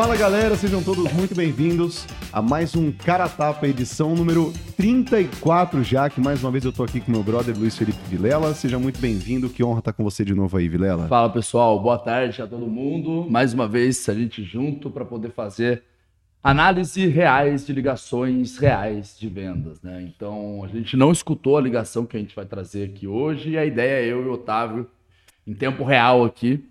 Fala galera, sejam todos muito bem-vindos a mais um Cara Tapa, edição número 34 já, que mais uma vez eu tô aqui com meu brother Luiz Felipe Vilela. Seja muito bem-vindo, que honra estar com você de novo aí, Vilela. Fala pessoal, boa tarde a todo mundo. Mais uma vez a gente junto para poder fazer análise reais de ligações reais de vendas, né? Então a gente não escutou a ligação que a gente vai trazer aqui hoje e a ideia é eu e o Otávio em tempo real aqui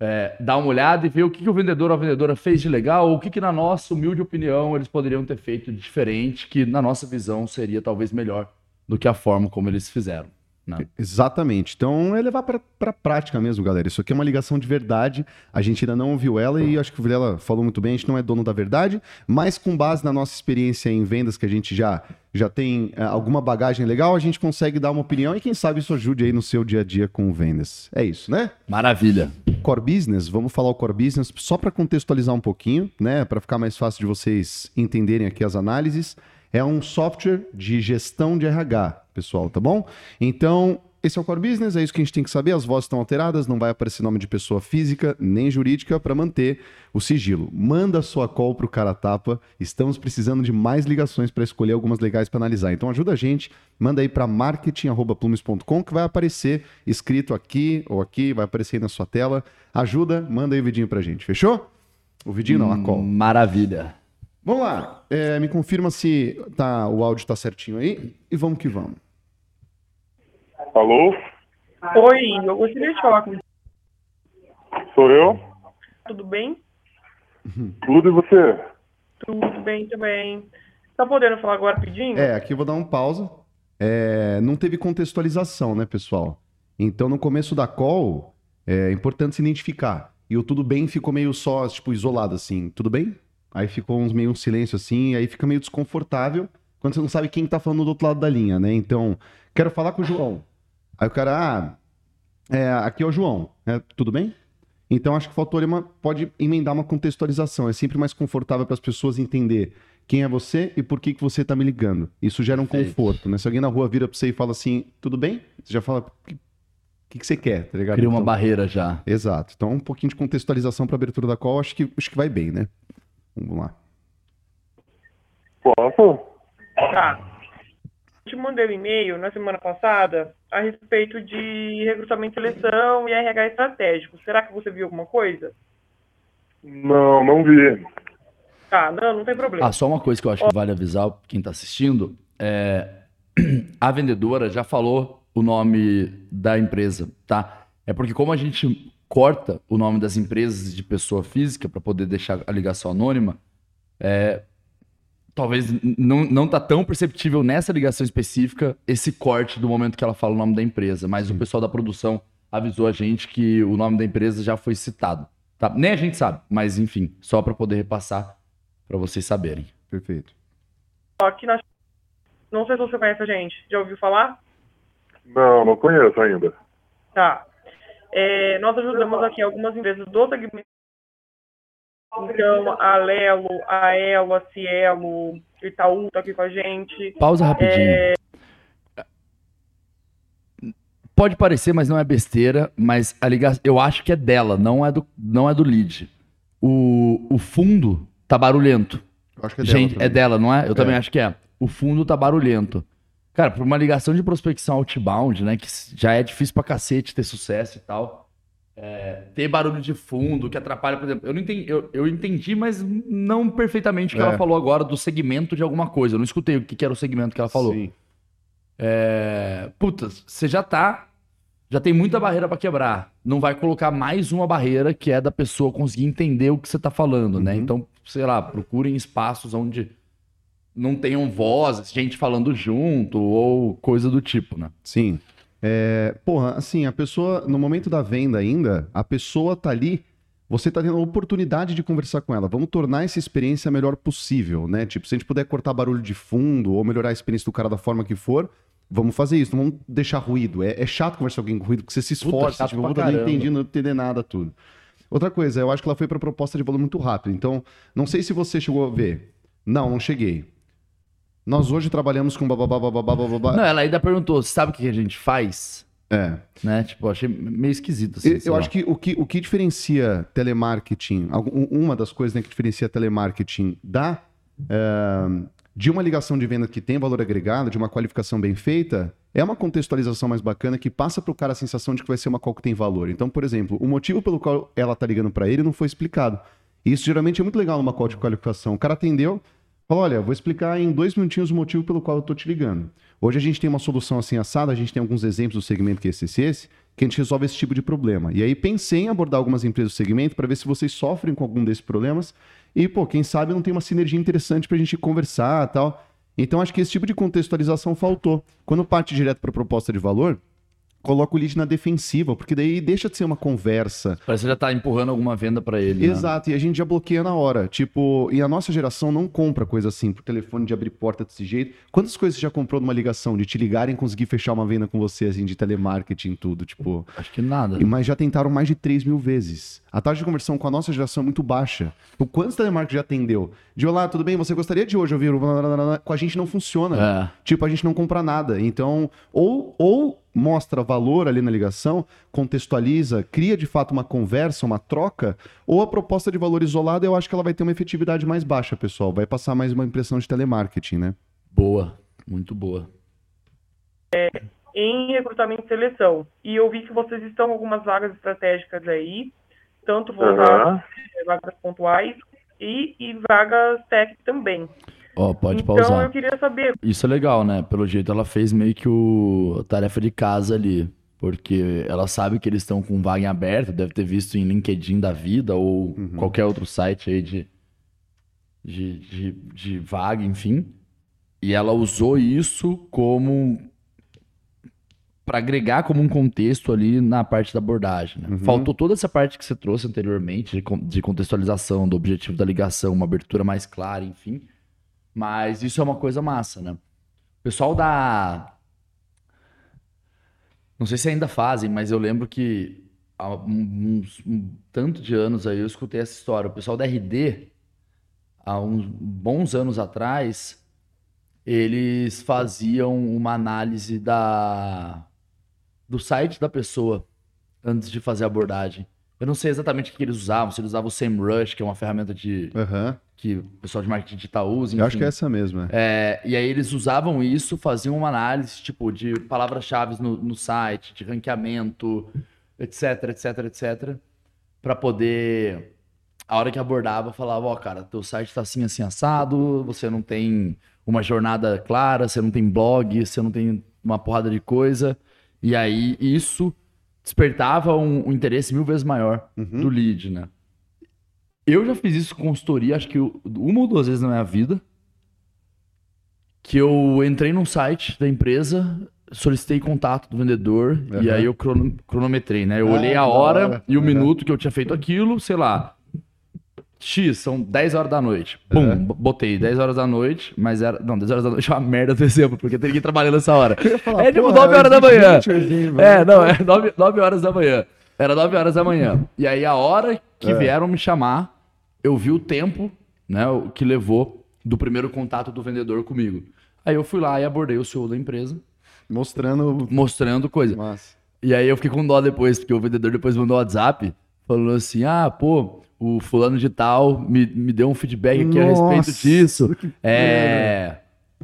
é, dar uma olhada e ver o que, que o vendedor ou a vendedora fez de legal, ou o que, que, na nossa humilde opinião, eles poderiam ter feito diferente, que na nossa visão seria talvez melhor do que a forma como eles fizeram. Né? Exatamente. Então é levar para a prática mesmo, galera. Isso aqui é uma ligação de verdade. A gente ainda não ouviu ela e acho que o Vilela falou muito bem. A gente não é dono da verdade, mas com base na nossa experiência em vendas, que a gente já, já tem é, alguma bagagem legal, a gente consegue dar uma opinião e quem sabe isso ajude aí no seu dia a dia com vendas. É isso, né? Maravilha. Core Business, vamos falar o Core Business só para contextualizar um pouquinho, né? Para ficar mais fácil de vocês entenderem aqui as análises. É um software de gestão de RH, pessoal, tá bom? Então, esse é o core business, é isso que a gente tem que saber. As vozes estão alteradas, não vai aparecer nome de pessoa física nem jurídica para manter o sigilo. Manda sua call pro cara tapa. Estamos precisando de mais ligações para escolher algumas legais para analisar. Então ajuda a gente, manda aí para marketing@plumes.com que vai aparecer escrito aqui ou aqui, vai aparecer aí na sua tela. Ajuda, manda aí o vidinho pra gente. Fechou? O vidinho não, a call. Maravilha. Vamos lá. É, me confirma se tá, o áudio está certinho aí e vamos que vamos. Alô? Oi, eu gostaria de falar com você. Sou eu? Tudo bem? Tudo e você? Tudo bem também. Tá podendo falar agora rapidinho? É, aqui eu vou dar um pausa. É, não teve contextualização, né, pessoal? Então, no começo da call, é importante se identificar. E o tudo bem ficou meio só, tipo, isolado, assim. Tudo bem? Aí ficou uns meio um silêncio assim, aí fica meio desconfortável quando você não sabe quem tá falando do outro lado da linha, né? Então, quero falar com o João. Aí o cara, ah, é, aqui é o João, é, tudo bem? Então acho que o Faltorema pode emendar uma contextualização. É sempre mais confortável para as pessoas entender quem é você e por que, que você tá me ligando. Isso gera um Perfeito. conforto, né? Se alguém na rua vira para você e fala assim, tudo bem? Você já fala, o que, que, você quer, tá ligado? Cria uma então, barreira já. Exato. Então um pouquinho de contextualização para abertura da call, acho que, acho que vai bem, né? Vamos lá. Posso? Tá. Eu te mandei um e-mail na semana passada a respeito de recrutamento e seleção e RH estratégico. Será que você viu alguma coisa? Não, não vi. Tá, não, não tem problema. Ah, só uma coisa que eu acho que vale avisar quem está assistindo. É... A vendedora já falou o nome da empresa, tá? É porque como a gente corta o nome das empresas de pessoa física para poder deixar a ligação anônima, é, talvez não, não tá tão perceptível nessa ligação específica esse corte do momento que ela fala o nome da empresa, mas Sim. o pessoal da produção avisou a gente que o nome da empresa já foi citado. Tá? Nem a gente sabe, mas enfim, só para poder repassar para vocês saberem. Perfeito. Aqui na... Não sei se você conhece a gente. Já ouviu falar? Não, não conheço ainda. Tá. É, nós ajudamos aqui algumas empresas do segmento. Então, a Lelo, a Elo, a Cielo, Itaú está aqui com a gente. Pausa rapidinho. É... Pode parecer, mas não é besteira, mas a ligação, eu acho que é dela, não é do, não é do lead. O, o fundo tá barulhento. Eu acho que é dela. Gente, é dela, não é? Eu é. também acho que é. O fundo tá barulhento. Cara, por uma ligação de prospecção outbound, né? Que já é difícil pra cacete ter sucesso e tal. É, ter barulho de fundo que atrapalha, por exemplo. Eu, não entendi, eu, eu entendi, mas não perfeitamente o que é. ela falou agora do segmento de alguma coisa. Eu não escutei o que, que era o segmento que ela falou. Sim. É, puta, você já tá. Já tem muita barreira para quebrar. Não vai colocar mais uma barreira que é da pessoa conseguir entender o que você tá falando, né? uhum. né? Então, sei lá, procurem espaços onde não tenham vozes, gente falando junto ou coisa do tipo, né? Sim. É, porra, assim, a pessoa, no momento da venda ainda, a pessoa tá ali, você tá tendo a oportunidade de conversar com ela. Vamos tornar essa experiência a melhor possível, né? Tipo, se a gente puder cortar barulho de fundo ou melhorar a experiência do cara da forma que for, vamos fazer isso, não vamos deixar ruído. É, é chato conversar com alguém com ruído, porque você se esforça, Puta, tipo, puta, não entendi, não entender nada, tudo. Outra coisa, eu acho que ela foi para proposta de valor muito rápido. Então, não sei se você chegou a ver. Não, não cheguei. Nós hoje trabalhamos com bababá, bababá, bababá. Não, ela ainda perguntou, sabe o que a gente faz? É. né? Tipo, achei meio esquisito, assim. Eu, lá. acho que o, que o que diferencia telemarketing, uma das coisas né, que diferencia telemarketing da, eh, de uma ligação de venda que tem valor agregado, de uma qualificação bem feita, é uma contextualização mais bacana que passa para o cara a sensação de que vai ser uma call que tem valor. Então, por exemplo, o motivo pelo qual ela tá ligando para ele não foi explicado. Isso geralmente é muito legal numa call de qualificação. O cara atendeu, falou: olha, vou explicar em dois minutinhos o motivo pelo qual eu tô te ligando. Hoje a gente tem uma solução assim assada, a gente tem alguns exemplos do segmento que é esse, esse, que a gente resolve esse tipo de problema. E aí pensei em abordar algumas empresas do segmento para ver se vocês sofrem com algum desses problemas e, pô, quem sabe não tem uma sinergia interessante para a gente conversar tal. Então acho que esse tipo de contextualização faltou. Quando parte direto para proposta de valor, coloca o lead na defensiva, porque daí deixa de ser uma conversa. Parece que já tá empurrando alguma venda pra ele, né? Exato, e a gente já bloqueia na hora. Tipo, e a nossa geração não compra coisa assim, por telefone de abrir porta desse jeito. Quantas coisas você já comprou numa ligação, de te ligarem e conseguir fechar uma venda com você, assim, de telemarketing, tudo? Tipo, Acho que nada. e- mas já tentaram mais de 3 mil vezes. A taxa de conversão com a nossa geração é muito baixa. O quantos telemarketing já atendeu? De olá, tudo bem? Você gostaria de hoje ouvir o... Com a gente não funciona. É. Tipo, a gente não compra nada. Então, ou, ou mostra valor ali na ligação, contextualiza, cria de fato uma conversa, uma troca, ou a proposta de valor isolada, eu acho que ela vai ter uma efetividade mais baixa, pessoal. Vai passar mais uma impressão de telemarketing, né? Boa. Muito boa. em recrutamento e seleção. E eu vi que vocês estão com algumas vagas estratégicas aí, tanto voltadas a vagas pontuais e, e vagas tech também. Ó, pode então pausar. eu queria saber, Isso é legal, né? Pelo jeito ela fez meio que o a tarefa de casa ali. Porque ela sabe que eles estão com vaga em aberto, deve ter visto em LinkedIn da vida ou qualquer outro site aí de, de, de, de vaga, enfim. E ela usou isso como para agregar como um contexto ali na parte da abordagem. né? Uhum. Faltou toda essa parte que você trouxe anteriormente de, con- de contextualização, do objetivo da ligação, uma abertura mais clara, enfim. Mas isso é uma coisa massa, né? O pessoal da. Não sei se ainda fazem, mas eu lembro que há um- uns um tanto de anos aí eu escutei essa história. O pessoal da RD, há uns bons anos atrás, eles faziam uma análise da do site da pessoa antes de fazer a abordagem. Eu não sei exatamente o que eles usavam, se eles usavam o SEMrush, que é uma ferramenta de Aham. que o pessoal de marketing digital usa, Eu acho enfim. que é essa mesmo. é. E aí eles usavam isso, faziam uma análise, tipo, de palavras-chave no, no site, de ranqueamento, etc, etc, etc, para poder, a hora que abordava, falava, ó, cara, teu site tá assim, assim, assado, você não tem uma jornada clara, você não tem blog, você não tem uma porrada de coisa, e aí isso despertava um, um interesse mil vezes maior Uhum. do lead, né? Eu já fiz isso com consultoria, acho que uma ou duas vezes na minha vida. Que eu entrei num site da empresa, solicitei contato do vendedor e Aham. aí eu crono- cronometrei, né? Eu Ah, olhei a hora, hora. e o Aham. minuto que eu tinha feito aquilo, sei lá. X, são 10 horas da noite. Pum, Aham. b- botei 10 horas da noite, mas era. Não, 10 horas da noite é uma merda do exemplo, porque que ir trabalhando essa hora. É tipo 9 horas da manhã. É, não, é 9, 9 horas da manhã. Era 9 horas da manhã. E aí, a hora que É. vieram me chamar, eu vi o tempo, né, o que levou do primeiro contato do vendedor comigo. Aí eu fui lá e abordei o CEO da empresa, Mostrando. mostrando coisa. Massa. E aí eu fiquei com dó depois, porque o vendedor depois mandou um WhatsApp, falando assim, ah, pô, o fulano de tal me, me deu um feedback aqui a respeito Nossa, disso. É,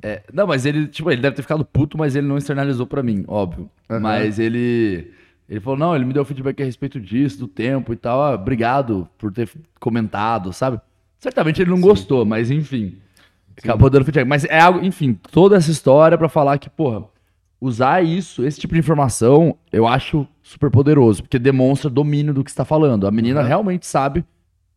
é, Não, mas ele, tipo, ele deve ter ficado puto, mas ele não externalizou pra mim, óbvio. Aham. Mas ele. Ele falou, não, ele me deu feedback a respeito disso, do tempo e tal. Ah, obrigado por ter comentado, sabe? Certamente ele não gostou, mas enfim. Acabou dando feedback. Mas é algo, enfim, toda essa história pra falar que, porra, usar isso, esse tipo de informação, eu acho super poderoso, porque demonstra domínio do que você tá falando. A menina Uhum. realmente sabe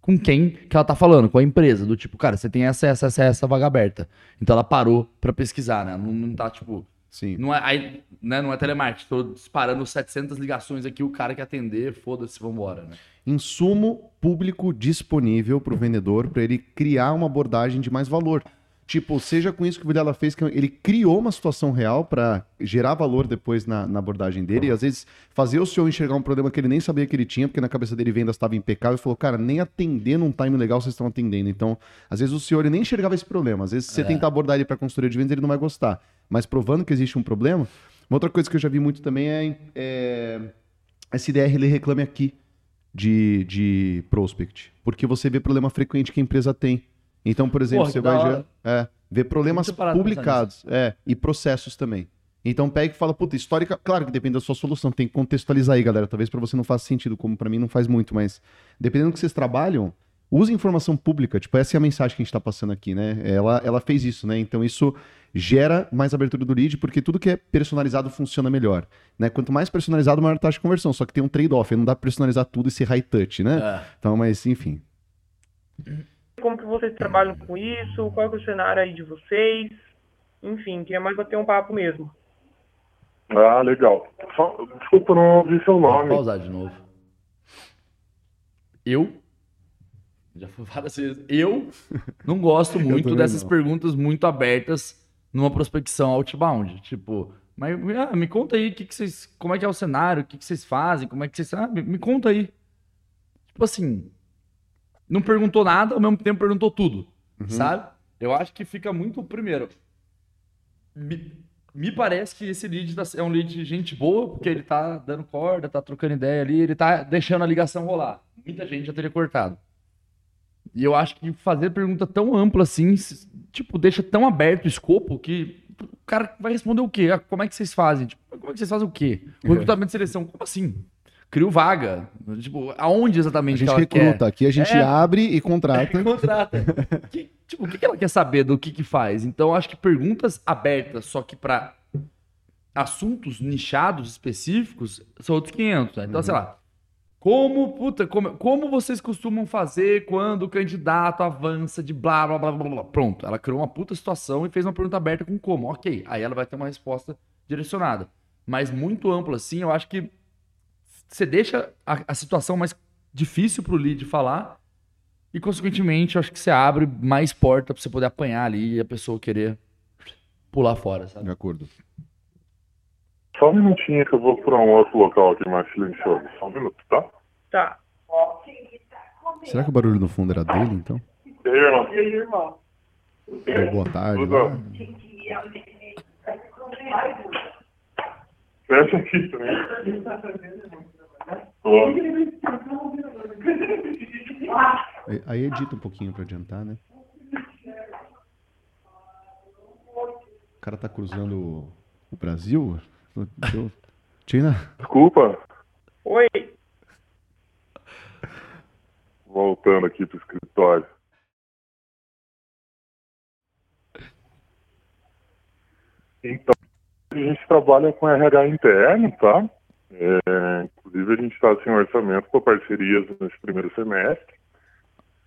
com quem que ela tá falando, com a empresa, do tipo, cara, você tem essa, essa, essa, essa vaga aberta. Então ela parou pra pesquisar, né? Não, não tá, tipo, Sim. não é, aí, né, não é telemarketing, tô disparando 700 ligações aqui, o cara que atender, foda-se, vambora, né? insumo público disponível para o vendedor para ele criar uma abordagem de mais valor. Tipo, seja com isso que o Vilela fez, que ele criou uma situação real para gerar valor depois na, na abordagem dele, e às vezes fazer o senhor enxergar um problema que ele nem sabia que ele tinha, porque na cabeça dele vendas estava impecável, e falou, cara, nem atender num time legal vocês estão atendendo. Então, às vezes o senhor ele nem enxergava esse problema. Às vezes, se você tentar abordar ele para consultoria de vendas, ele não vai gostar. Mas provando que existe um problema, Uma outra coisa que eu já vi muito também é, é SDR ele reclame aqui de, de prospect. Porque você vê problema frequente que a empresa tem. Então, por exemplo, Porra, você vai já, é, ver problemas publicados é, e processos também. Então pega e fala, puta, histórica. Claro que depende da sua solução, tem que contextualizar aí, galera. Talvez pra você não faça sentido, como pra mim não faz muito, mas dependendo do que vocês trabalham, use informação pública. Tipo, essa é a mensagem que a gente tá passando aqui, né? Ela, ela fez isso, né? Então isso gera mais abertura do lead, porque tudo que é personalizado funciona melhor. Né? Quanto mais personalizado, maior taxa de conversão. Só que tem um trade-off, não dá pra personalizar tudo e ser high touch, né? É. Então, mas enfim. Como que vocês trabalham com isso? Qual é o cenário aí de vocês? Enfim, queria mais bater um papo mesmo. Ah, legal. Só- desculpa, não ouvi seu Vou nome. pausar de novo. Eu. Já foi várias vezes. Eu não gosto muito dessas não. perguntas muito abertas numa prospecção outbound. Tipo, mas ah, me conta aí que que vocês, como é que é o cenário, o que, que vocês fazem, como é que vocês. Ah, me, me conta aí. Tipo assim, não perguntou nada, ao mesmo tempo perguntou tudo. Sabe? Eu acho que fica muito. Primeiro, me, me parece que esse lead tá- é um lead de gente boa, porque ele tá dando corda, tá trocando ideia ali, ele tá deixando a ligação rolar. Muita gente já teria cortado. E eu acho que fazer pergunta tão ampla assim, tipo, deixa tão aberto o escopo que o cara vai responder o quê? Ah, como é que vocês fazem? Tipo, como é que vocês fazem o quê? O recrutamento de seleção, como assim? Crio vaga. Tipo, aonde A exatamente gente que ela recruta, quer? aqui a gente É. abre e contrata. contrata. Que- tipo, o que ela quer saber do que que faz? Então, eu acho que perguntas abertas, só que para assuntos nichados específicos, são outros 500. Né? Então, sei lá, como, puta, como, como vocês costumam fazer quando o candidato avança de blá, blá, blá, blá, blá. Pronto, ela criou uma puta situação e fez uma pergunta aberta com como. Ok, aí ela vai ter uma resposta direcionada. Mas muito ampla assim, eu acho que você deixa a, a situação mais difícil pro lead falar e, consequentemente, eu acho que você abre mais porta pra você poder apanhar ali e a pessoa querer pular fora, sabe? De acordo. Só um minutinho que eu vou para um outro local aqui mais silencioso. Só um minuto, tá? Tá. Será que o barulho no fundo era dele, então? E aí, irmão? E aí, irmão? É, boa tarde. Bom? Fecha aqui também. Aí- edita um pouquinho pra adiantar, né? O cara tá cruzando o- Brasil? Eu- Tina, Desculpa. Oi. Voltando aqui pro escritório. Então, a gente trabalha com RH interno, tá? É, inclusive, a gente está sem orçamento para parcerias nesse primeiro semestre.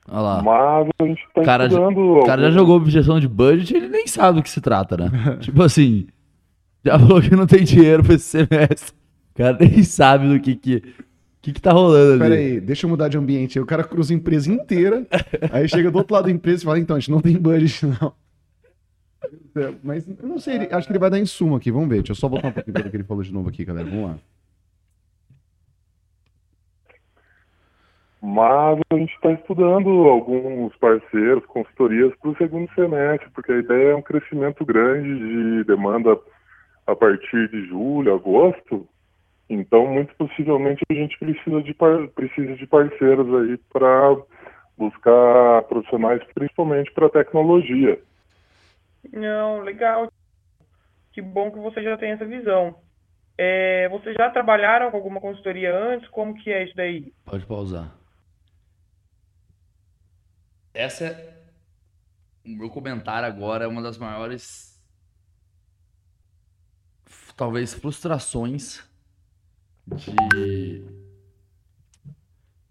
Olha lá. Mas a gente está Cara, estudando. O cara já jogou objeção de budget ele nem sabe do que se trata, né? tipo assim, já falou que não tem dinheiro pra esse semestre. O cara nem sabe do que que, que, que tá rolando ali. pera aí, deixa eu mudar de ambiente. Aí O cara cruza a empresa inteira, aí chega do outro lado da empresa e fala, então, a gente não tem budget, não. Mas eu não sei, ele- acho que ele vai dar em suma aqui, vamos ver. Deixa eu só voltar um pouquinho pelo que ele falou de novo aqui, galera. Vamos lá. Mas a gente está estudando alguns parceiros, consultorias para o segundo semestre, porque a ideia é um crescimento grande de demanda a partir de julho, agosto. Então, muito possivelmente, a gente precisa de, par- precisa de parceiros aí para buscar profissionais, principalmente para tecnologia. Não, legal. Que bom que você já tem essa visão. É, vocês já trabalharam com alguma consultoria antes? Como que é isso daí? Pode pausar. Essa é. O meu comentário agora é uma das maiores. Talvez frustrações de.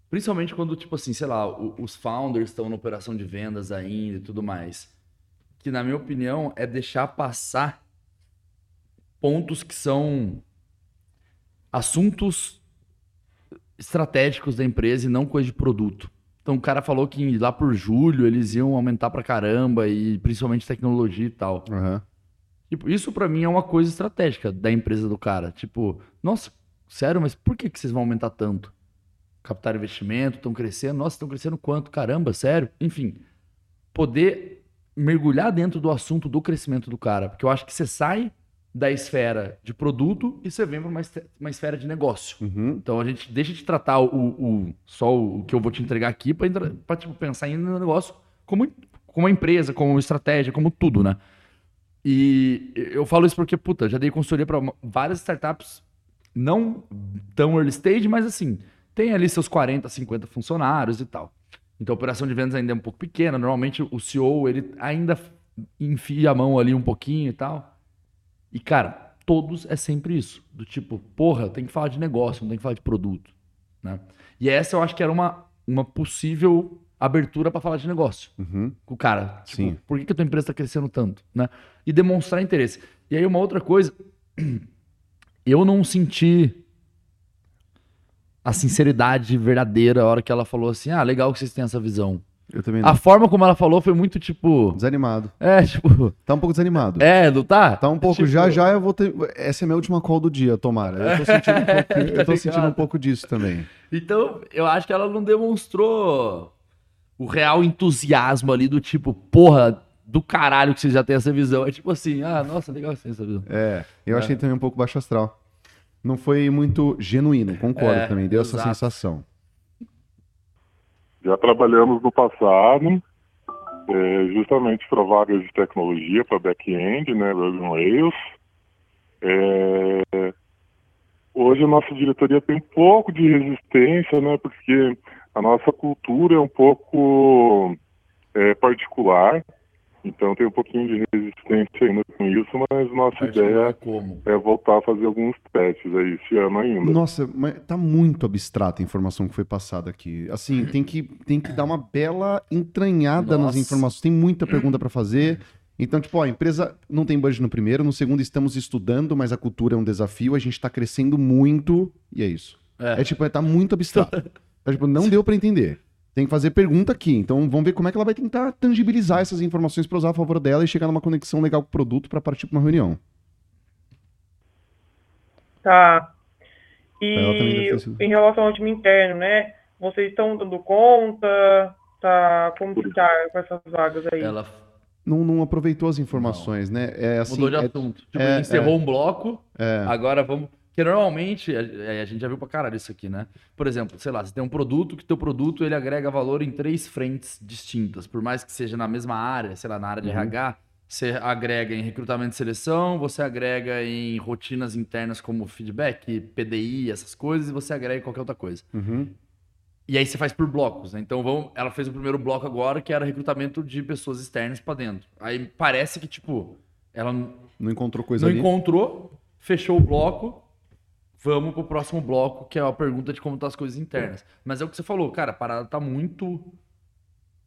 Principalmente quando, tipo assim, sei lá, os founders estão na operação de vendas ainda e tudo mais. Que, na minha opinião, é deixar passar pontos que são assuntos estratégicos da empresa e não coisa de produto. Então o cara falou que lá por julho eles iam aumentar pra caramba e principalmente tecnologia e tal. Aham. Tipo, isso pra mim é uma coisa estratégica da empresa do cara. Tipo, nossa, sério, mas por que, que vocês vão aumentar tanto? Captar investimento, estão crescendo, nossa, estão crescendo quanto? Caramba, sério? Enfim, poder mergulhar dentro do assunto do crescimento do cara. Porque eu acho que você sai da esfera de produto e você vem para uma, uma esfera de negócio. Uhum. Então a gente deixa de tratar o, o- só o que eu vou te entregar aqui para tipo, pensar em um negócio como, como uma empresa, como estratégia, como tudo, né? E eu falo isso porque, puta, já dei consultoria para várias startups, não tão early stage, mas assim, tem ali seus 40, 50 funcionários e tal. Então a operação de vendas ainda é um pouco pequena, normalmente o CEO ele ainda enfia a mão ali um pouquinho e tal. E, cara, todos é sempre isso. Do tipo, porra, tem que falar de negócio, não tem que falar de produto. Né? E essa eu acho que era uma, uma possível abertura para falar de negócio. Uhum. Com o cara. Tipo, Sim. por que, que a tua empresa está crescendo tanto? Né? E demonstrar interesse. E aí, uma outra coisa, eu não senti a sinceridade verdadeira a hora que ela falou assim: ah, legal que vocês têm essa visão. Eu também não. A forma como ela falou foi muito tipo. Desanimado. É, tipo. Tá um pouco desanimado. É, não tá? Tá um pouco. Tipo, Já já eu vou ter. Essa é a minha última call do dia, tomara. Eu tô sentindo um pouco, eu tô Tá sentindo um pouco disso também. Então, eu acho que ela não demonstrou o real entusiasmo ali do tipo, porra, do caralho que vocês já têm essa visão. É tipo assim, ah, nossa, legal que vocês têm essa visão. É, eu É. achei também um pouco baixo astral. Não foi muito genuíno, concordo É, também. Deu essa exato. sensação. Já trabalhamos no passado, é, justamente para vagas de tecnologia, para back-end, né, Ruby on Rails. É, hoje a nossa diretoria tem um pouco de resistência, né, porque a nossa cultura é um pouco é, particular, então tem um pouquinho de resistência ainda com isso, mas nossa ideia como? é voltar a fazer alguns testes aí esse ano ainda. Nossa, mas tá muito abstrata a informação que foi passada aqui. Assim, tem que, tem que dar uma bela entranhada nas Nossa. informações. Tem muita pergunta pra fazer. Então, tipo, ó, a empresa não tem budget no primeiro, no segundo estamos estudando, mas a cultura é um desafio, a gente tá crescendo muito, e é isso. É. É tipo, é, tá muito abstrato. Tá, tipo, não deu pra entender. Tem que fazer pergunta aqui. Então vamos ver como é que ela vai tentar tangibilizar essas informações pra usar a favor dela e chegar numa conexão legal com o produto pra partir pra uma reunião. Tá. E em relação ao time interno, né? Vocês estão dando conta? Tá, como que tá com essas vagas aí? Ela Não, não aproveitou as informações, né? É assim. mudou de é- assunto. Tipo, é, encerrou um bloco, é. agora vamos. Porque normalmente, a, a gente já viu pra caralho isso aqui, né? Por exemplo, sei lá, você tem um produto que teu produto ele agrega valor em três frentes distintas. Por mais que seja na mesma área, sei lá, na área de Uhum. RH, você agrega em recrutamento e seleção, você agrega em rotinas internas como feedback, PDI, essas coisas, e você agrega em qualquer outra coisa. Uhum. E aí você faz por blocos, né? Então vamos, ela fez o primeiro bloco agora, que era recrutamento de pessoas externas pra dentro. Aí parece que, tipo, ela não Não encontrou coisa não ali. encontrou, fechou o bloco, vamos pro próximo bloco, que é a pergunta de como estão as coisas internas. Mas é o que você falou, cara, a parada tá muito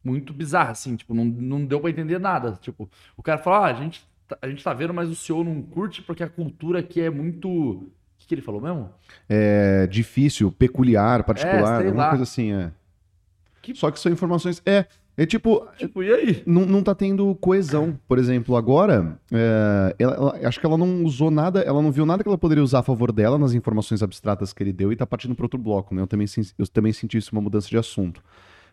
muito bizarra, assim, tipo, não, não deu pra entender nada. Tipo, o cara fala, ah, a gente, tá- a gente tá vendo, mas o CEO não curte porque a cultura aqui é muito... O que, que ele falou mesmo? É difícil, peculiar, particular, É, alguma lá. coisa assim, é. Que- Só que são informações. É, é tipo. Tipo, e aí? Não, não tá tendo coesão. Por exemplo, agora, é, ela- ela- acho que ela não usou nada, ela não viu nada que ela poderia usar a favor dela nas informações abstratas que ele deu e tá partindo para outro bloco, né? Eu também, eu também senti isso uma mudança de assunto.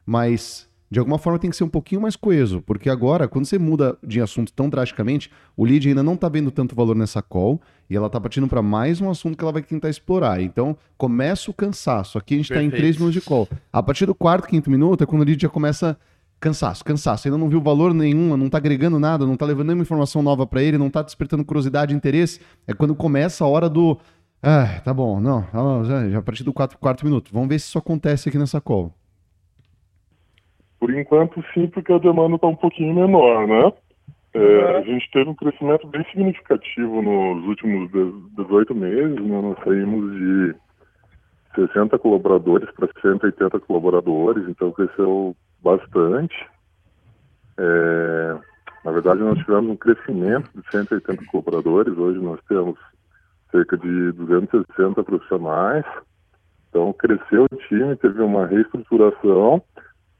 Mas, de alguma forma, tem que ser um pouquinho mais coeso, porque agora, quando você muda de assunto tão drasticamente, o lead ainda não tá vendo tanto valor nessa call e ela tá partindo para mais um assunto que ela vai tentar explorar. Então, começa o cansaço. Aqui a gente tá em Perfeito. três minutos de call. A partir do quarto, quinto minuto é quando o lead já começa cansaço, cansaço. Ainda não viu valor nenhum, não tá agregando nada, não tá levando nenhuma informação nova para ele, não tá despertando curiosidade, interesse. É quando começa a hora do. Ah, tá bom, não, ah, já, já a partir do quarto, quarto minuto. Vamos ver se isso acontece aqui nessa call. Por enquanto, sim, porque a demanda está um pouquinho menor, né? É, a gente teve um crescimento bem significativo nos últimos de- 18 meses, né? Nós saímos de 60 colaboradores para 180 colaboradores, então cresceu bastante. É, na verdade, nós tivemos um crescimento de 180 colaboradores, hoje nós temos cerca de 260 profissionais. Então, cresceu o time, teve uma reestruturação,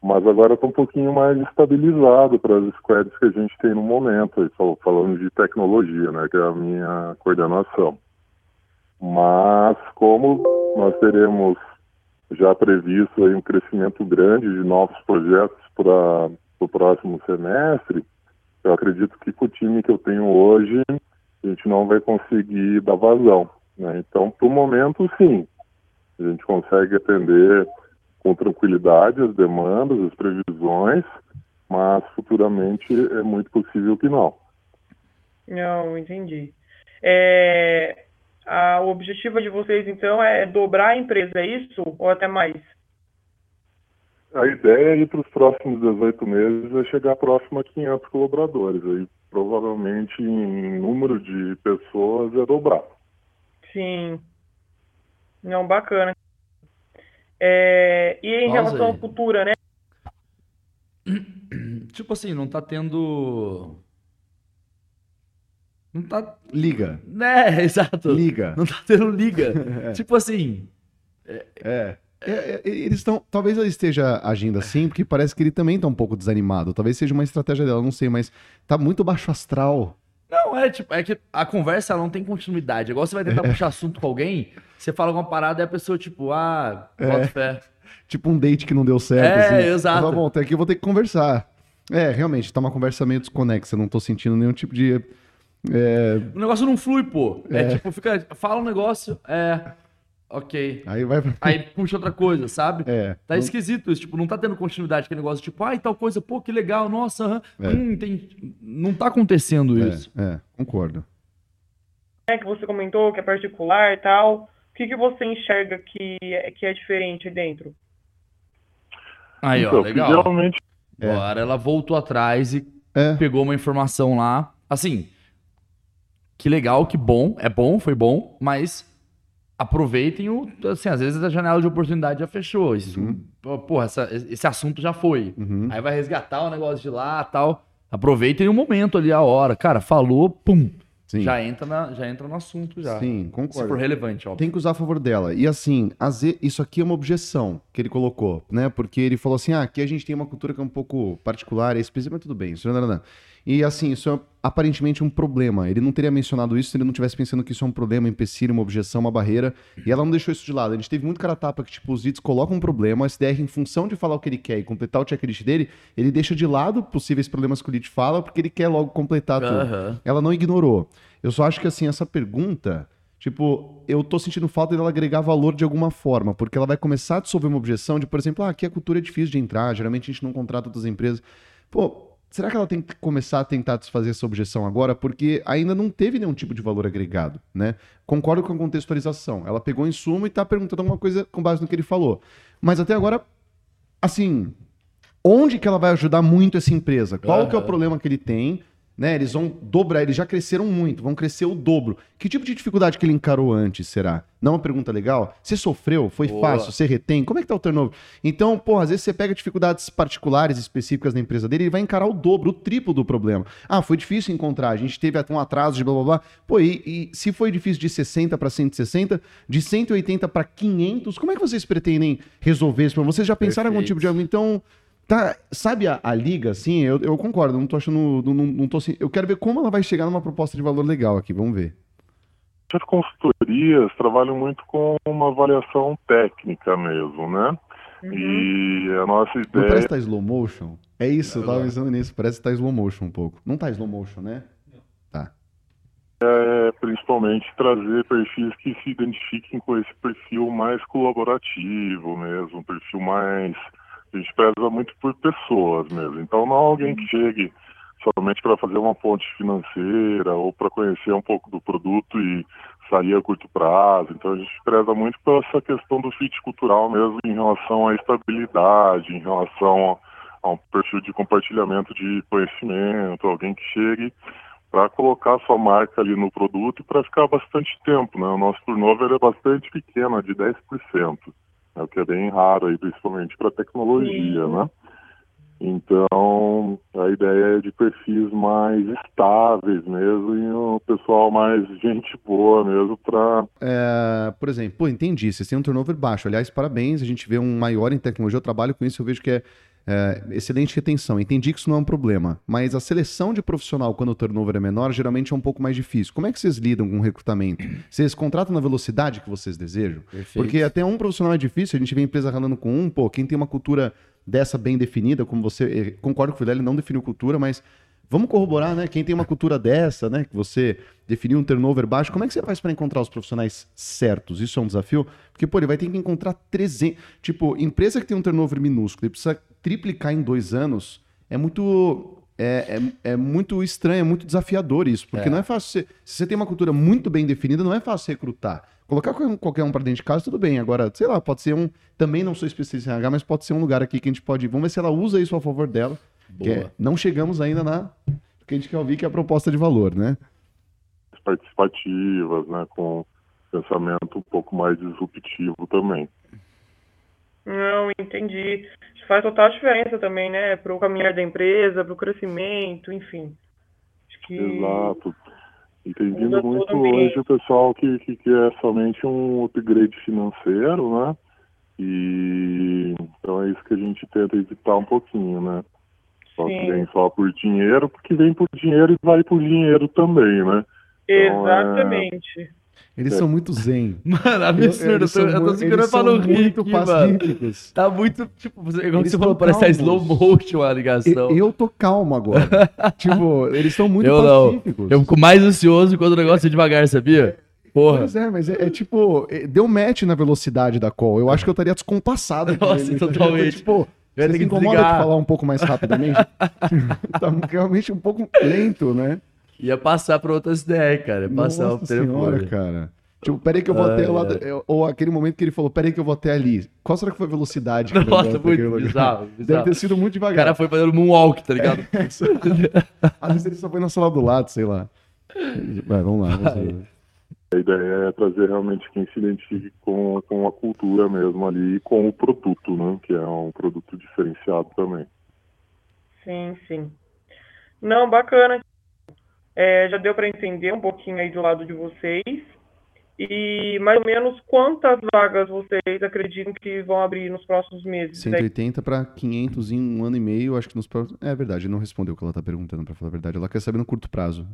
mas agora está um pouquinho mais estabilizado para as squads que a gente tem no momento, falando de tecnologia, né, que é a minha coordenação. Mas como nós teremos já previsto aí um crescimento grande de novos projetos para o próximo semestre, eu acredito que com o time que eu tenho hoje, a gente não vai conseguir dar vazão. Né? Então, para o momento, sim, a gente consegue atender com tranquilidade as demandas, as previsões, mas futuramente é muito possível que não. Não, entendi. É, a, o objetivo de vocês, então, é dobrar a empresa, é isso? Ou até mais? A ideia é ir para os próximos 18 meses é chegar próximo a 500 colaboradores. Aí, provavelmente, em número de pessoas, é dobrar. Sim. Não, bacana. É, e em Pausa relação aí. à cultura, né? Tipo assim, não tá tendo. Não tá. Liga. É, exato. Liga. Não tá tendo liga. Tipo assim. É. É, é, eles estão. Talvez ela esteja agindo assim, porque parece que ele também tá um pouco desanimado. Talvez seja uma estratégia dela, não sei, mas tá muito baixo astral. Não, é tipo, é que a conversa não tem continuidade. Igual você vai tentar puxar assunto com alguém, você fala alguma parada e a pessoa, tipo, ah, bota fé. Tipo um date que não deu certo. É, assim. exato. Fala, Bom, até aqui eu vou ter que conversar. É, realmente, tá uma conversa meio desconexa. Não tô sentindo nenhum tipo de. É, O negócio não flui, pô. É, É. tipo, fica. Fala um negócio, é. Ok. aí vai. pra- Aí puxa outra coisa, sabe? É. Tá não- esquisito isso, tipo, não tá tendo continuidade aquele negócio, tipo, ai, tal coisa, pô, que legal, nossa, aham. É. Hum, tem... Não tá acontecendo isso. É, é, concordo. É, que você comentou que é particular e tal. O que, que você enxerga que é, que é diferente aí dentro? Aí, ó, então, legal. geralmente É. Agora ela voltou atrás e É. pegou uma informação lá. Assim, que legal, que bom, é bom, foi bom, mas aproveitem o. Assim, às vezes a janela de oportunidade já fechou. Isso, pô, Porra, essa- esse assunto já foi. Uhum. Aí vai resgatar o negócio de lá tal. Aproveitem o momento ali, a hora. Cara, falou, pum. Sim. Já entra, na, já entra no assunto já. Sim, Se concordo. for relevante, óbvio. Tem que usar a favor dela. E assim, isso aqui é uma objeção que ele colocou, né? Porque ele falou assim: ah, aqui a gente tem uma cultura que é um pouco particular, é específica, mas tudo bem. Isso não, não, não. E assim, isso é aparentemente um problema. Ele não teria mencionado isso se ele não tivesse pensando que isso é um problema, um empecilho, uma objeção, uma barreira. E ela não deixou isso de lado. A gente teve muito cara tapa que, tipo, os leads colocam um problema, o SDR, em função de falar o que ele quer e completar o checklist dele, ele deixa de lado possíveis problemas que o lead fala, porque ele quer logo completar tudo ela não ignorou. Eu só acho que assim, essa pergunta, tipo, eu tô sentindo falta dela agregar valor de alguma forma, porque ela vai começar a dissolver uma objeção de, por exemplo, ah, aqui a cultura é difícil de entrar, geralmente a gente não contrata outras empresas. Pô, será que ela tem que começar a tentar desfazer essa objeção agora? Porque ainda não teve nenhum tipo de valor agregado, né? Concordo com a contextualização. Ela pegou em suma e tá perguntando alguma coisa com base no que ele falou. Mas até agora, assim, onde que ela vai ajudar muito essa empresa? Qual que é o problema que ele tem? Né, eles vão dobrar, eles já cresceram muito, vão crescer o dobro. Que tipo de dificuldade que ele encarou antes, será? Não é uma pergunta legal? Você sofreu? Foi Boa. fácil? Você retém? Como é que tá o turnover? Então, pô, às vezes você pega dificuldades particulares, específicas da empresa dele, ele vai encarar o dobro, o triplo do problema. Ah, foi difícil encontrar, a gente teve até um atraso de blá blá blá. Pô, e, e se foi difícil de 60 para 160, de 180 para 500, como é que vocês pretendem resolver isso? Vocês já pensaram em algum tipo de... Então, Tá, sabe a, a liga, assim, eu, eu concordo, não tô achando, não, não, não tô assim, eu quero ver como ela vai chegar numa proposta de valor legal aqui, vamos ver. As consultorias trabalham muito com uma avaliação técnica mesmo, né? Uhum. E a nossa Não ideia parece que tá slow motion? É isso, eu tava Agora. pensando nisso, parece que tá slow motion um pouco. Não tá slow motion, né? Tá. é principalmente trazer perfis que se identifiquem com esse perfil mais colaborativo mesmo, um perfil mais. A gente preza muito por pessoas mesmo. Então não alguém que chegue somente para fazer uma ponte financeira ou para conhecer um pouco do produto e sair a curto prazo. Então a gente preza muito por essa questão do fit cultural mesmo em relação à estabilidade, em relação a, um perfil de compartilhamento de conhecimento, alguém que chegue para colocar sua marca ali no produto e para ficar bastante tempo, né? O nosso turnover é bastante pequeno, é de 10%, né? o que é bem raro aí, principalmente para tecnologia, Sim. né? Então, a ideia é de perfis mais estáveis mesmo e um pessoal mais gente boa mesmo para É, por exemplo, pô, entendi, vocês têm um turnover baixo, aliás, parabéns, a gente vê um maior em tecnologia, eu trabalho com isso, eu vejo que é, é, excelente retenção, entendi que isso não é um problema, mas a seleção de profissional quando o turnover é menor, geralmente é um pouco mais difícil. Como é que vocês lidam com o recrutamento? Vocês contratam na velocidade que vocês desejam? Perfeito. Porque até um profissional é difícil, a gente vê a empresa ralando com um, pô, quem tem uma cultura dessa bem definida, como você, eh, concordo com o Vilela, ele não definiu cultura, mas Vamos corroborar, né? Quem tem uma cultura dessa, né? Que você definiu um turnover baixo, como é que você faz para encontrar os profissionais certos? Isso é um desafio? Porque, pô, ele vai ter que encontrar 300. Tipo, empresa que tem um turnover minúsculo e precisa triplicar em dois anos, é muito. É, é, é muito estranho, é muito desafiador isso. Porque É. não é fácil. Você, se você tem uma cultura muito bem definida, não é fácil recrutar. Colocar qualquer um- qualquer um para dentro de casa, tudo bem. Agora, sei lá, pode ser um. Também não sou especialista em RH, mas pode ser um lugar aqui que a gente pode. Vamos ver se ela usa isso a favor dela. Que é- Boa. não chegamos ainda na. que a gente quer ouvir, que é a proposta de valor, né? participativas, né, com pensamento um pouco mais disruptivo também. Não, entendi. Isso faz total diferença também, né? Para o caminhar da empresa, para o crescimento, enfim. Acho que Exato. E todo muito hoje o pessoal que, que quer somente um upgrade financeiro, né? E então é isso que a gente tenta evitar um pouquinho, né? Só que Sim. vem só por dinheiro, porque vem por dinheiro e vai por dinheiro também, né? Então, é- Exatamente. Eles são muito zen. Mano, absurdo. Eu eu tô segurando pra não rir muito aqui, mano. pacíficos. Tá muito, tipo, você- igual Eles você falou, parece que tá slow motion a E- ligação. Eu tô calmo agora. tipo, eles são muito Eu não. pacíficos. Eu fico mais ansioso quando o negócio é devagar, sabia? Porra. Pois é, mas é, é tipo, é, deu match na velocidade da call. Eu acho que eu estaria descompassado. com Nossa, ele. totalmente. Tipo, Eu você se que incomoda desligar. de falar um pouco mais rapidamente? tá realmente um pouco lento, né? Ia passar pra outras ideias, cara. Ia passar Nossa o telefone. senhora, cara. Tipo, peraí que eu vou Ai, até lá. eu- Ou aquele momento que ele falou, peraí que eu vou até ali. Qual será que foi a velocidade? que Nossa, vou até muito lugar? bizarro, Deve bizarro. ter sido muito O devagar. cara foi fazendo moonwalk, tá ligado? Às vezes ele só foi na sala do lado, sei lá. Vai, vamos lá. Vamos lá. A ideia é trazer realmente quem se identifique com, com a cultura mesmo ali e com o produto, né? Que é um produto diferenciado também. Sim, sim. Não, bacana. É, já deu para entender um pouquinho aí do lado de vocês. E mais ou menos quantas vagas vocês acreditam que vão abrir nos próximos meses? aí? 180 para 500 em um ano e meio, acho que nos próximos. É verdade, não respondeu o que ela tá perguntando, pra falar a verdade. Ela quer saber no curto prazo.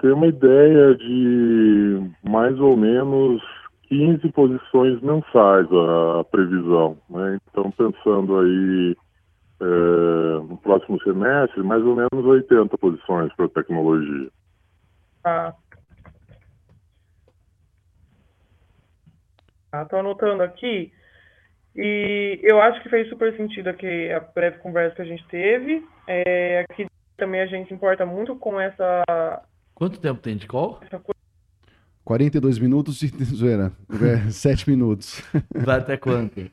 Tem uma ideia de mais ou menos 15 posições mensais a, a previsão, né? Então, pensando aí é, no próximo semestre, mais ou menos 80 posições para tecnologia. Tá. Tá, tô anotando aqui. E eu acho que fez super sentido aqui a breve conversa que a gente teve. É, aqui também a gente importa muito com essa, Quanto tempo tem de call? essa coisa 42 minutos e zoeira. É, 7 minutos. Vai até quanto?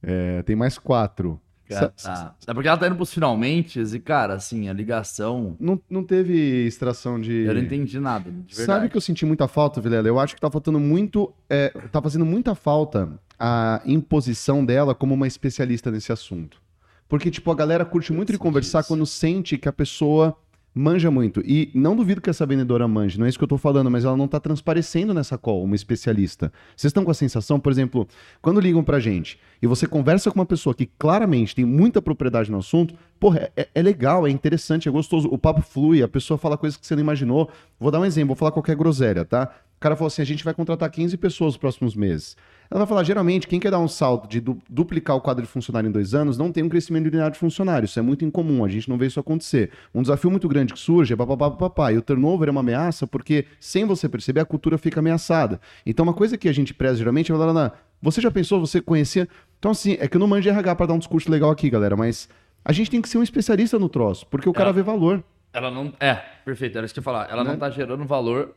É, tem mais 4. Cara, tá. É porque ela tá indo pros finalmente e, cara, assim, a ligação. Não, não teve extração de. Eu não entendi nada. Sabe que eu senti muita falta, Vilela? Eu acho que tá faltando muito. É, tá fazendo muita falta a imposição dela como uma especialista nesse assunto. Porque, tipo, a galera curte muito de conversar isso. quando sente que a pessoa manja muito. E não duvido que essa vendedora manje, não é isso que eu tô falando, mas ela não tá transparecendo nessa call, uma especialista. Vocês estão com a sensação, por exemplo, quando ligam pra gente e você conversa com uma pessoa que claramente tem muita propriedade no assunto, porra, é, é legal, é interessante, é gostoso. O papo flui, a pessoa fala coisas que você não imaginou. Vou dar um exemplo, vou falar qualquer groselha, tá? O cara falou assim: a gente vai contratar 15 pessoas nos próximos meses. Ela vai falar, geralmente, quem quer dar um salto de du- duplicar o quadro de funcionário em dois anos não tem um crescimento linear de funcionário. Isso é muito incomum, a gente não vê isso acontecer. Um desafio muito grande que surge é papapá, papapá. E o turnover é uma ameaça porque, sem você perceber, a cultura fica ameaçada. Então, uma coisa que a gente preza geralmente é falar, "Lana, você já pensou, você conhecia. Então, assim, é que eu não manjo RH para dar um discurso legal aqui, galera, mas a gente tem que ser um especialista no troço, porque o cara É. vê valor. Ela não. É, perfeito, era isso que eu ia falar. Ela Né? não tá gerando valor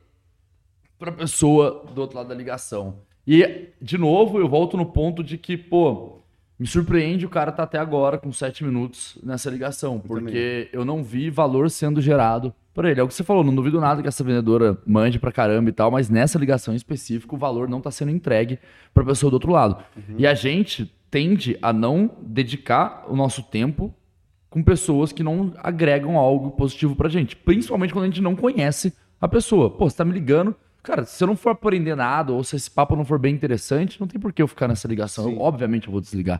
pra pessoa do outro lado da ligação. E, de novo, eu volto no ponto de que, pô, me surpreende o cara tá até agora com sete minutos nessa ligação, porque eu não vi valor sendo gerado por ele. É o que você falou, não duvido nada que essa vendedora mande pra caramba e tal, mas nessa ligação em específico, o valor não tá sendo entregue pra pessoa do outro lado. E a gente tende a não dedicar o nosso tempo com pessoas que não agregam algo positivo pra gente. Principalmente quando a gente não conhece a pessoa. Pô, você tá me ligando. Cara, se eu não for aprender nada, ou se esse papo não for bem interessante, não tem por que eu ficar nessa ligação. Eu, obviamente eu vou desligar.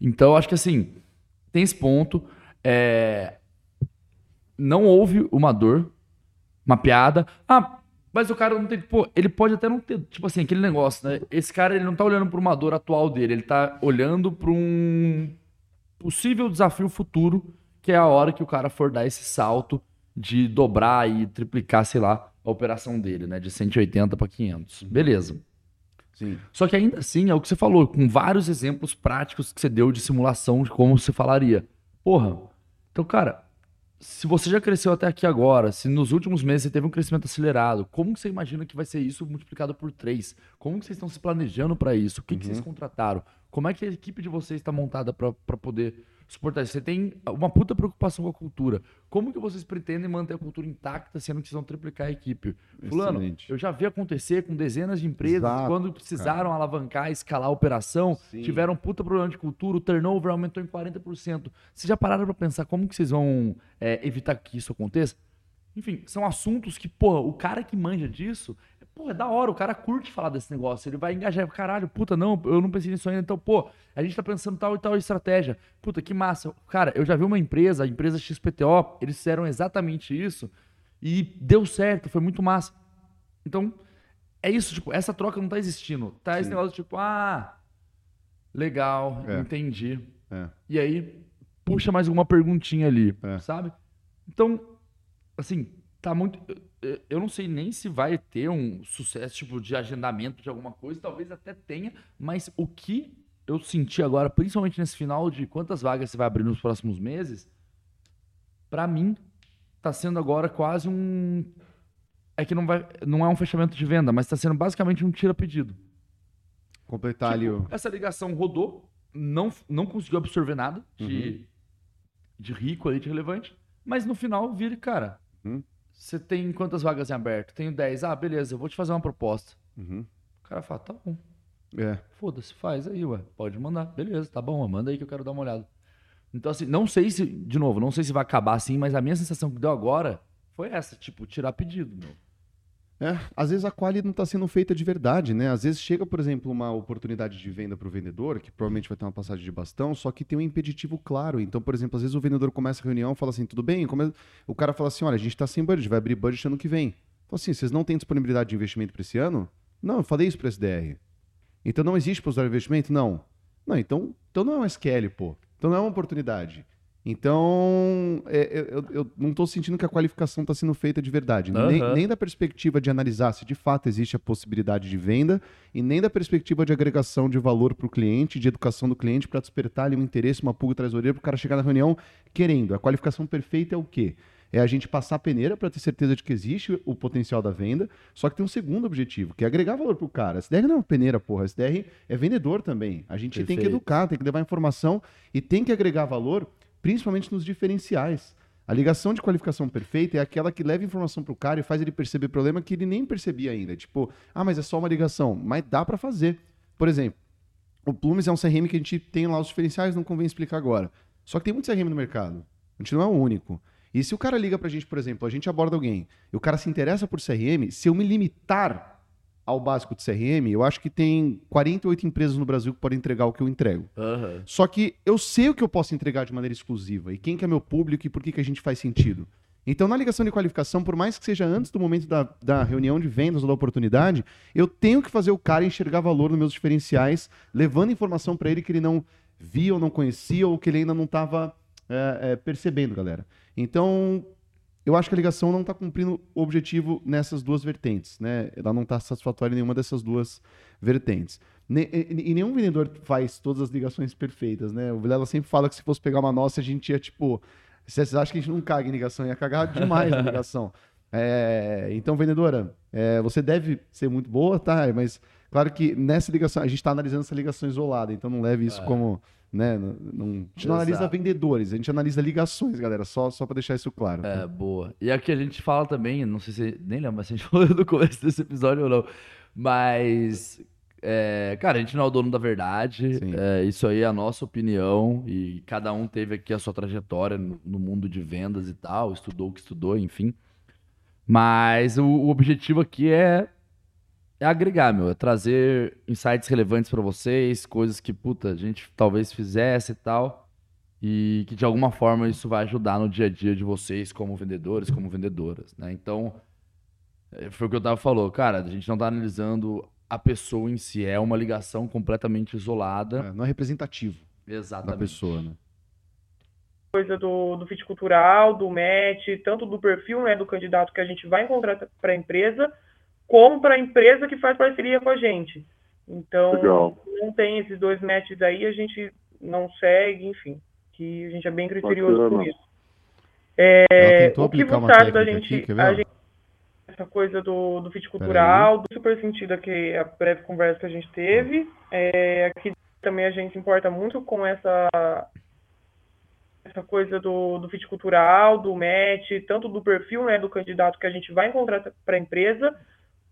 Então, eu acho que assim, tem esse ponto. É... Não houve uma dor, uma piada. Ah, mas o cara não tem. Pô, ele pode até não ter. Tipo assim, aquele negócio, né? Esse cara, ele não tá olhando pra uma dor atual dele, ele tá olhando pra um possível desafio futuro, que é a hora que o cara for dar esse salto de dobrar e triplicar, sei lá, a operação dele, né? De 180 para 500. Beleza. Sim. Só que ainda assim, é o que você falou, com vários exemplos práticos que você deu de simulação de como você falaria. Porra, então, cara, se você já cresceu até aqui agora, se nos últimos meses você teve um crescimento acelerado, como você imagina que vai ser isso multiplicado por três? Como que vocês estão se planejando para isso? O que, que vocês contrataram? Como é que a equipe de vocês está montada para poder suportar isso? Você tem uma puta preocupação com a cultura. Como que vocês pretendem manter a cultura intacta, sendo que vocês vão triplicar a equipe? Fulano, Excelente. eu já vi acontecer com dezenas de empresas, Exato, quando precisaram alavancar, escalar a operação, Sim. tiveram um puta problema de cultura, o turnover aumentou em 40%. Vocês já pararam para pensar como que vocês vão é, evitar que isso aconteça? Enfim, são assuntos que, porra, o cara que manja disso, pô, é da hora, o cara curte falar desse negócio, ele vai engajar, caralho, puta, não, eu não pensei nisso ainda, então, pô, a gente tá pensando tal e tal estratégia, puta, que massa. Cara, eu já vi uma empresa, a empresa XPTO, eles fizeram exatamente isso e deu certo, foi muito massa. Então, é isso, tipo, essa troca não tá existindo. Tá esse Sim. negócio tipo, ah, legal, É. entendi. É. E aí, puxa mais alguma perguntinha ali, É. sabe? Então, assim, tá muito. Eu- Eu não sei nem se vai ter um sucesso, tipo, de agendamento de alguma coisa, talvez até tenha, mas o que eu senti agora, principalmente nesse final de quantas vagas você vai abrir nos próximos meses, pra mim, tá sendo agora quase um. É que não, vai, não é um fechamento de venda, mas tá sendo basicamente um tira-pedido. Completar ali o. Essa ligação rodou, não, não conseguiu absorver nada de, de rico ali, de relevante, mas no final vira, cara, Uhum. Você tem quantas vagas em aberto? Tenho 10. Ah, beleza, eu vou te fazer uma proposta. Uhum. O cara fala, tá bom, É. foda-se, faz aí, ué, pode mandar. Beleza, tá bom, manda aí que eu quero dar uma olhada. Então, assim, não sei se, de novo, não sei se vai acabar assim, mas a minha sensação que deu agora foi essa, tipo, tirar pedido, meu. É, às vezes a quali não está sendo feita de verdade, né? Às vezes chega, por exemplo, uma oportunidade de venda para o vendedor, que provavelmente vai ter uma passagem de bastão, só que tem um impeditivo claro. Então, por exemplo, às vezes o vendedor começa a reunião fala assim, tudo bem? O cara fala assim, olha, a gente está sem budget, vai abrir budget ano que vem. Então, assim, vocês não têm disponibilidade de investimento para esse ano? Não, eu falei isso para SDR. Então não existe para usar investimento? Não. Não, então, então não é um SQL, pô. Então não é uma oportunidade. Então, é, eu, eu- eu não estou sentindo que a qualificação está sendo feita de verdade. Nem, Aham. nem da perspectiva de analisar se de fato existe a possibilidade de venda e nem da perspectiva de agregação de valor para o cliente, de educação do cliente, para despertar ali um interesse, uma pulga atrás da orelha, para o cara chegar na reunião querendo. A qualificação perfeita é o quê? É a gente passar a peneira para ter certeza de que existe o potencial da venda, só que tem um segundo objetivo, que é agregar valor pro cara. SDR não é uma peneira, porra. SDR é vendedor também. A gente tem que Perfeito. educar, tem que levar informação e tem que agregar valor, principalmente nos diferenciais. A ligação de qualificação perfeita é aquela que leva informação pro cara e faz ele perceber problema que ele nem percebia ainda. Tipo, ah, mas é só uma ligação. Mas dá para fazer. Por exemplo, o Plumes é um CRM que a gente tem lá os diferenciais, não convém explicar agora. Só que tem muito CRM no mercado. A gente não é o único. E se o cara liga pra gente, por exemplo, a gente aborda alguém e o cara se interessa por CRM, se eu me limitar ao básico de CRM, eu acho que tem 48 empresas no Brasil que podem entregar o que eu entrego. Só que eu sei o que eu posso entregar de maneira exclusiva e quem que é meu público e por que, que a gente faz sentido. Então, na ligação de qualificação, por mais que seja antes do momento da, da reunião de vendas ou da oportunidade, eu tenho que fazer o cara enxergar valor nos meus diferenciais, levando informação para ele que ele não via ou não conhecia ou que ele ainda não estava percebendo, galera. Então, eu acho que a ligação não está cumprindo o objetivo nessas duas vertentes, né? Ela não está satisfatória em nenhuma dessas duas vertentes. E, nenhum vendedor faz todas as ligações perfeitas, né? O Vilela sempre fala que se fosse pegar uma nossa, a gente ia, tipo... Vocês acham que a gente não caga em ligação? Ia cagar demais na ligação. É, então, vendedora, é, você deve ser muito boa, tá? Mas, claro que nessa ligação, a gente está analisando essa ligação isolada, então não leve isso como... Né, não, não- a gente não analisa vendedores, a gente analisa ligações, galera, só, só para deixar isso claro. É, boa. E aqui a gente fala também, não sei se. Nem lembro se a gente falou no começo desse episódio ou não. Mas. é, cara, a gente não é o dono da verdade. É, isso aí é a nossa opinião. E cada um teve aqui a sua trajetória no, no mundo de vendas e tal. Estudou o que estudou, enfim. Mas o, o objetivo aqui é. É agregar, meu. É trazer insights relevantes pra vocês, coisas que, puta, a gente talvez fizesse e tal. E que de alguma forma isso vai ajudar no dia a dia de vocês como vendedores, como vendedoras, né? Então, eh, foi o que eu tava falou, cara, a gente não tá analisando a pessoa em si, é uma ligação completamente isolada. É, não é representativo da Exatamente. pessoa, né? coisa do, do fit cultural, do match, tanto do perfil né, do candidato que a gente vai encontrar para a empresa, como para a empresa que faz parceria com a gente. Então, Legal. não tem esses dois matches aí, a gente não segue, enfim, que a gente é bem criterioso com Bacana. isso. É, o que acha da gente, aqui, a gente essa coisa do, do fit cultural, do super sentido aqui, a breve conversa que a gente teve. É, aqui também a gente importa muito com essa essa coisa do, do fit cultural, do match, tanto do perfil né, do candidato que a gente vai encontrar para a empresa,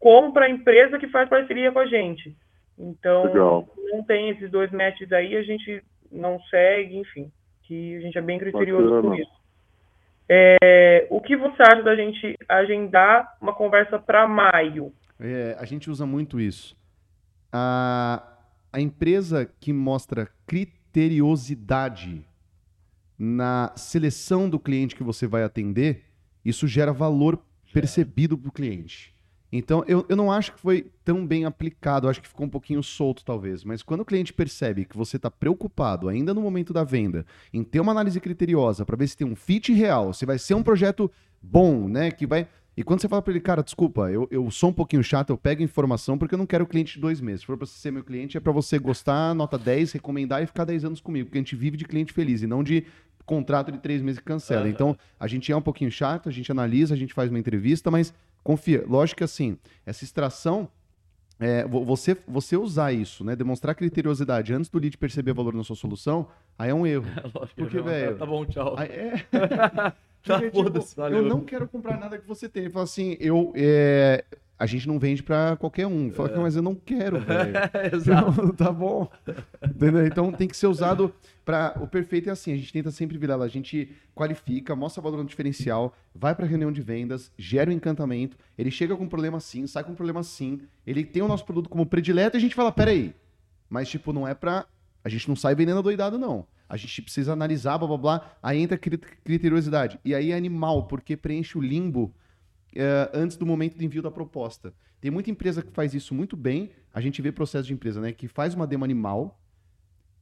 como para a empresa que faz parceria com a gente. Então, Legal. não tem esses dois matches aí, a gente não segue, enfim, que a gente é bem criterioso com isso. É, o que você acha da gente agendar uma conversa para maio? É, a gente usa muito isso. A, a empresa que mostra criteriosidade na seleção do cliente que você vai atender, isso gera valor percebido para o cliente. Então, eu, eu não acho que foi tão bem aplicado, acho que ficou um pouquinho solto, talvez. Mas quando o cliente percebe que você está preocupado, ainda no momento da venda, em ter uma análise criteriosa para ver se tem um fit real, se vai ser um projeto bom, né? Que vai. E quando você fala para ele, cara, desculpa, eu, eu sou um pouquinho chato, eu pego informação porque eu não quero cliente de dois meses. Se for para você ser meu cliente, é para você gostar, nota 10, recomendar e ficar 10 anos comigo, porque a gente vive de cliente feliz e não de contrato de três meses que cancela. Aham. Então, a gente é um pouquinho chato, a gente analisa, a gente faz uma entrevista, mas confia. Lógico que assim, essa extração é, vo- você, você usar isso, né? Demonstrar criteriosidade antes do lead perceber valor na sua solução, aí é um erro. Lógico, Porque, não, velho, Tá bom, tchau. Aí é, Tá, porque, tipo, eu não quero comprar nada que você tem. Ele fala assim, eu. é, a gente não vende pra qualquer um. Fala, mas eu não quero, velho. Exato. Tá bom. Entendeu? Então tem que ser usado para o perfeito é assim, a gente tenta sempre virar a gente qualifica, mostra valor no diferencial, vai para reunião de vendas, gera o encantamento, ele chega com um problema assim, sai com um problema assim, ele tem o nosso produto como predileto e a gente fala, peraí, mas tipo, não é pra, a gente não sai vendendo doidado não. A gente precisa analisar, blá blá blá, aí entra a cri- criteriosidade. E aí é animal, porque preenche o limbo eh, antes do momento do envio da proposta. Tem muita empresa que faz isso muito bem. A gente vê processo de empresa, né? Que faz uma demo animal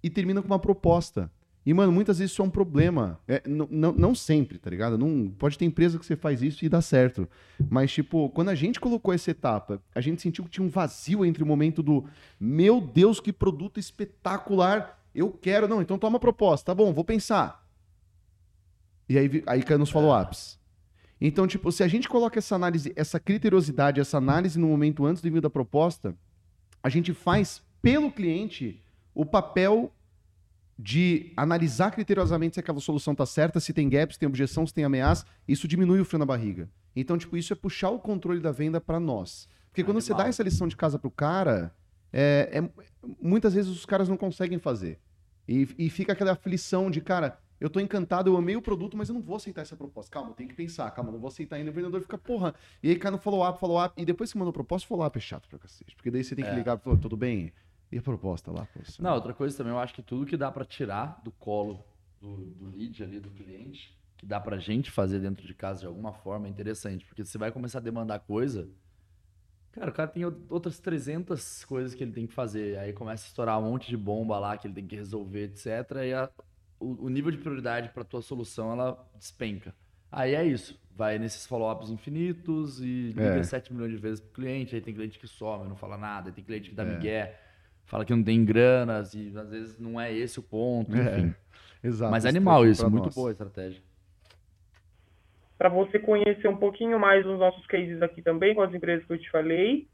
e termina com uma proposta. E, mano, muitas vezes isso é um problema. É, não- não sempre, tá ligado? Não, pode ter empresa que você faz isso e dá certo. Mas, tipo, quando a gente colocou essa etapa, a gente sentiu que tinha um vazio entre o momento do meu Deus, que produto espetacular. Eu quero. Não, então toma a proposta. Tá bom, vou pensar. E aí, aí cai nos follow-ups. Então, tipo, se a gente coloca essa análise, essa criteriosidade, essa análise no momento antes do envio da proposta, a gente faz pelo cliente o papel de analisar criteriosamente se aquela solução está certa, se tem gaps, se tem objeção, se tem ameaça, isso diminui o frio na barriga. Então, tipo, isso é puxar o controle da venda para nós. Porque quando você Animal. dá essa lição de casa pro cara, é, é- muitas vezes os caras não conseguem fazer. E, e fica aquela aflição de, cara, eu tô encantado, eu amei o produto, mas eu não vou aceitar essa proposta. Calma, eu tenho que pensar, calma, não vou aceitar ainda. O vendedor fica, porra. E aí cai no follow-up, follow-up. E depois que mandou a proposta, follow-up é chato pra cacete. Porque daí você tem que É. ligar e falar, tudo bem? E a proposta lá? Pô, Não, outra coisa também, eu acho que tudo que dá pra tirar do colo do, do lead ali, do cliente, que dá pra gente fazer dentro de casa de alguma forma, é interessante. Porque você vai começar a demandar coisa, cara, o cara tem ou- outras 300 coisas que ele tem que fazer. Aí começa a estourar um monte de bomba lá que ele tem que resolver, etc. E a- o, o nível de prioridade pra tua solução, ela despenca. Aí é isso. Vai nesses follow-ups infinitos e liga É. 7 milhões de vezes pro cliente, aí tem cliente que some, não fala nada, aí tem cliente que dá É. migué, fala que não tem granas e às vezes não é esse o ponto, É, enfim. Exato. Mas estratégia animal isso, muito nós. boa a estratégia. Para você conhecer um pouquinho mais os nossos cases aqui também, com as empresas que eu te falei,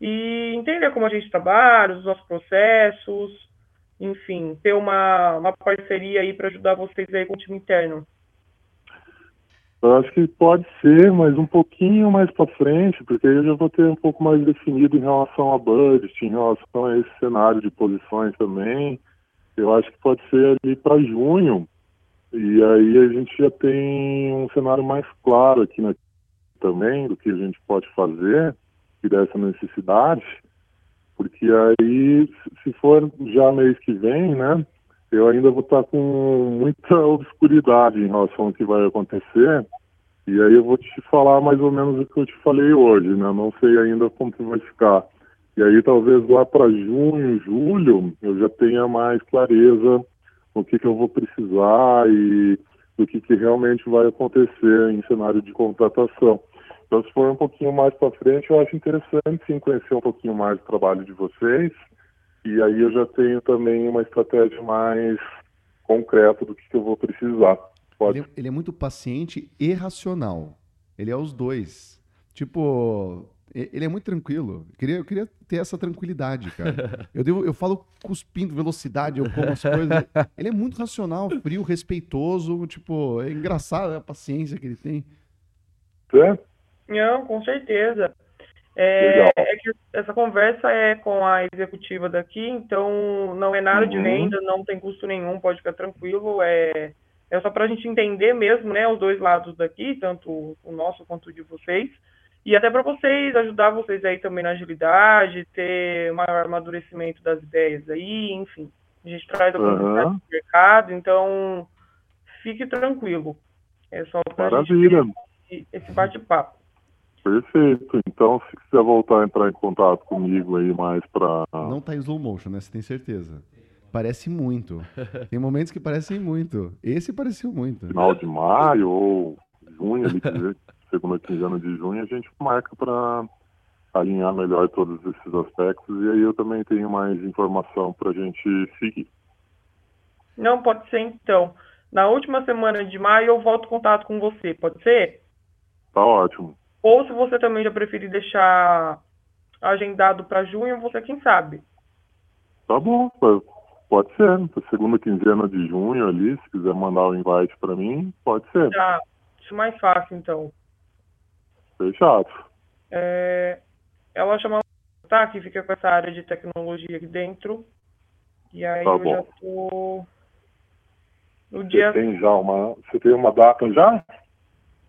e entender como a gente trabalha, os nossos processos, enfim, ter uma, uma parceria aí para ajudar vocês aí com o time interno. Eu acho que pode ser, mas um pouquinho mais para frente, porque aí eu já vou ter um pouco mais definido em relação a budget, em relação a esse cenário de posições também. Eu acho que pode ser ali para junho, e aí a gente já tem um cenário mais claro aqui na, também do que a gente pode fazer e dessa necessidade, porque aí, se for já mês que vem, né, eu ainda vou estar com muita obscuridade em relação ao que vai acontecer. E aí eu vou te falar mais ou menos o que eu te falei hoje, né? Não sei ainda como que vai ficar. E aí talvez lá para junho, julho, eu já tenha mais clareza no que, que eu vou precisar e do que, que realmente vai acontecer em cenário de contratação. Então, se for um pouquinho mais para frente, eu acho interessante sim conhecer um pouquinho mais do trabalho de vocês. E aí eu já tenho também uma estratégia mais concreta do que, que eu vou precisar. Pode. Ele, ele é muito paciente e racional. Ele é os dois. Tipo, ele é muito tranquilo. Eu queria, eu queria ter essa tranquilidade, cara. Eu, devo, eu falo cuspindo velocidade, eu como as coisas. Ele é muito racional, frio, respeitoso. Tipo, é engraçado a paciência que ele tem. Certo? Não, com certeza. É, é que essa conversa é com a executiva daqui, então não é nada de Uhum. venda, não tem custo nenhum, pode ficar tranquilo. É, é só para a gente entender mesmo, né, os dois lados daqui, tanto o nosso quanto o de vocês. E até para vocês, ajudar vocês aí também na agilidade, ter maior amadurecimento das ideias aí, enfim. A gente traz algumas Aham. ideias do mercado, então fique tranquilo. É só para Maravilha. esse bate-papo. Perfeito. Então, se quiser voltar a entrar em contato comigo aí mais para. Não tá em slow motion, né? Você tem certeza. Parece muito. Tem momentos que parecem muito. Esse pareceu muito. final de maio ou junho, ali, segunda quinzena de junho, a gente marca para alinhar melhor todos esses aspectos e aí eu também tenho mais informação para a gente seguir. Não, pode ser então. Na última semana de maio eu volto em contato com você, pode ser? Tá ótimo. Ou se você também já preferir deixar agendado para junho, você quem sabe. Tá bom, pode ser. Segunda quinzena de junho ali, se quiser mandar o invite para mim, pode ser. Já, isso mais fácil então. Fechado. É, ela chama tá, que fica com essa área de tecnologia aqui dentro. E aí Tá eu bom. já tô no Você dia tem já uma. Você tem uma data já?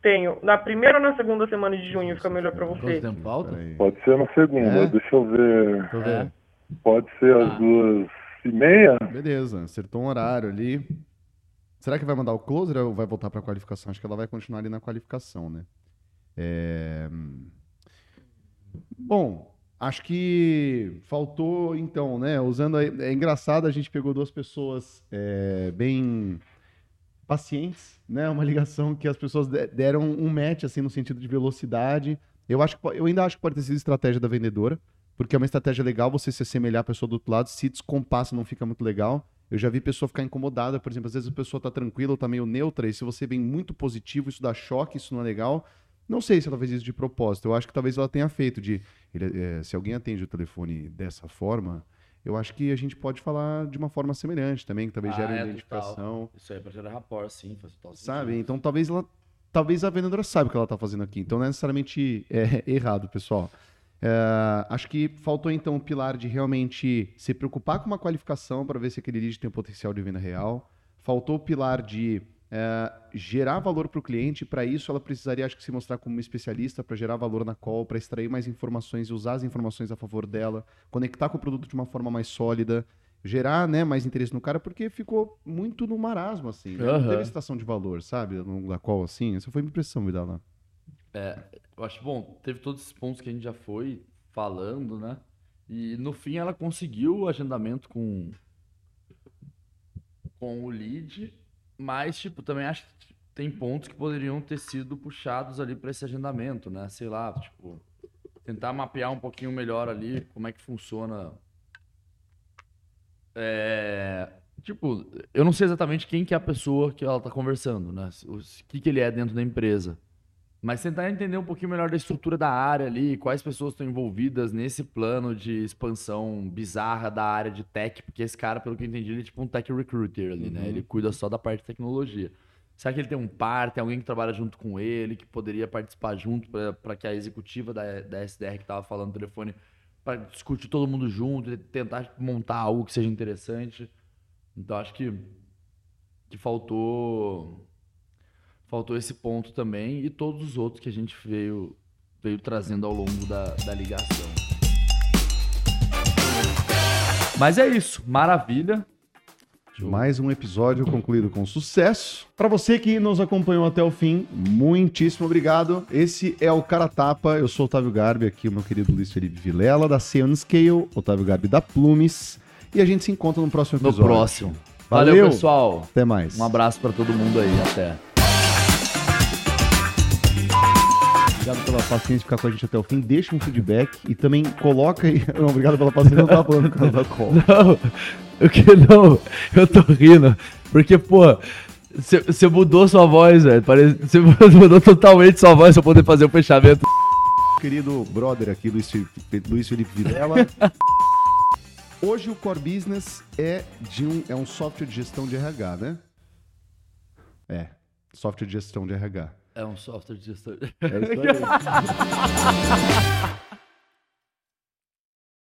tenho. Na primeira ou na segunda semana de junho fica melhor para você? Pode ser na segunda. É? Deixa eu ver. Deixa eu ver. Pode ser às Ah. duas e meia? Beleza, acertou um horário ali. Será que vai mandar o closer ou vai voltar para qualificação? Acho que ela vai continuar ali na qualificação, né? É, Bom, acho que faltou, então, né? Usando. a- É engraçado, a gente pegou duas pessoas é, bem pacientes, né? Uma ligação que as pessoas de- deram um match, assim, no sentido de velocidade. Eu, acho que, eu ainda acho que pode ter sido estratégia da vendedora, porque é uma estratégia legal você se assemelhar à pessoa do outro lado. Se descompassa, não fica muito legal. Eu já vi pessoa ficar incomodada, por exemplo, às vezes a pessoa tá tranquila ou tá meio neutra, e se você vem muito positivo, isso dá choque, isso não é legal. Não sei se ela fez isso de propósito. Eu acho que talvez ela tenha feito de. ele- é, se alguém atende o telefone dessa forma, eu acho que a gente pode falar de uma forma semelhante também, que talvez Ah, gere é, identificação. Isso aí é pra gerar rapport, sim, faz total Sabe? Então talvez ela. Talvez a vendedora saiba o que ela está fazendo aqui. Então não é necessariamente é, errado, pessoal. É, acho que faltou então o pilar de realmente se preocupar com uma qualificação para ver se aquele lead tem o potencial de venda real. Faltou o pilar de é, gerar valor para o cliente. Para isso, ela precisaria, acho que, se mostrar como uma especialista para gerar valor na call, para extrair mais informações e usar as informações a favor dela, conectar com o produto de uma forma mais sólida, gerar né, mais interesse no cara, porque ficou muito no marasmo, assim. né? Não teve estação de valor, sabe? No, da call, assim. Essa foi a minha impressão, me dá lá. Eu acho bom, teve todos esses pontos que a gente já foi falando, né? E no fim ela conseguiu o agendamento com com o lead, mas tipo, também acho que tem pontos que poderiam ter sido puxados ali para esse agendamento, né? Sei lá, tipo, tentar mapear um pouquinho melhor ali como é que funciona é, tipo, eu não sei exatamente quem que é a pessoa que ela tá conversando, né? O que que ele é dentro da empresa. Mas tentar entender um pouquinho melhor da estrutura da área ali, quais pessoas estão envolvidas nesse plano de expansão bizarra da área de tech, porque esse cara, pelo que eu entendi, ele é tipo um tech recruiter ali, né? Uhum. Ele cuida só da parte de tecnologia. Será que ele tem um par, tem alguém que trabalha junto com ele, que poderia participar junto para que a executiva da, da SDR que estava falando no telefone, para discutir todo mundo junto, e tentar montar algo que seja interessante? Então acho que, que faltou faltou esse ponto também e todos os outros que a gente veio, veio trazendo ao longo da, da ligação. Mas é isso, maravilha. Mais um episódio concluído com sucesso. Para você que nos acompanhou até o fim, muitíssimo obrigado. Esse é o Cara Tapa. Eu sou o Otávio Garbi, aqui o meu querido Luiz Felipe Vilela, da Seon Scale, Otávio Garbi da Plumes. E a gente se encontra no próximo No episódio. próximo. Valeu, Valeu. pessoal. Até mais. Um abraço pra todo mundo aí. Até. Obrigado pela paciência de ficar com a gente até o fim. Deixa um feedback e também coloca aí. Não, obrigado pela paciência. Eu não tava falando com a call. Não, o que não? Eu tô rindo. Porque, pô, você mudou sua voz, velho. Você mudou totalmente sua voz pra poder fazer o fechamento. Querido brother aqui, Luiz Felipe, Luiz Felipe Videla. Hoje o Core Business é, de um, é um software de gestão de RH, né? É, software de gestão de RH. É um software de gestão. É isso aí.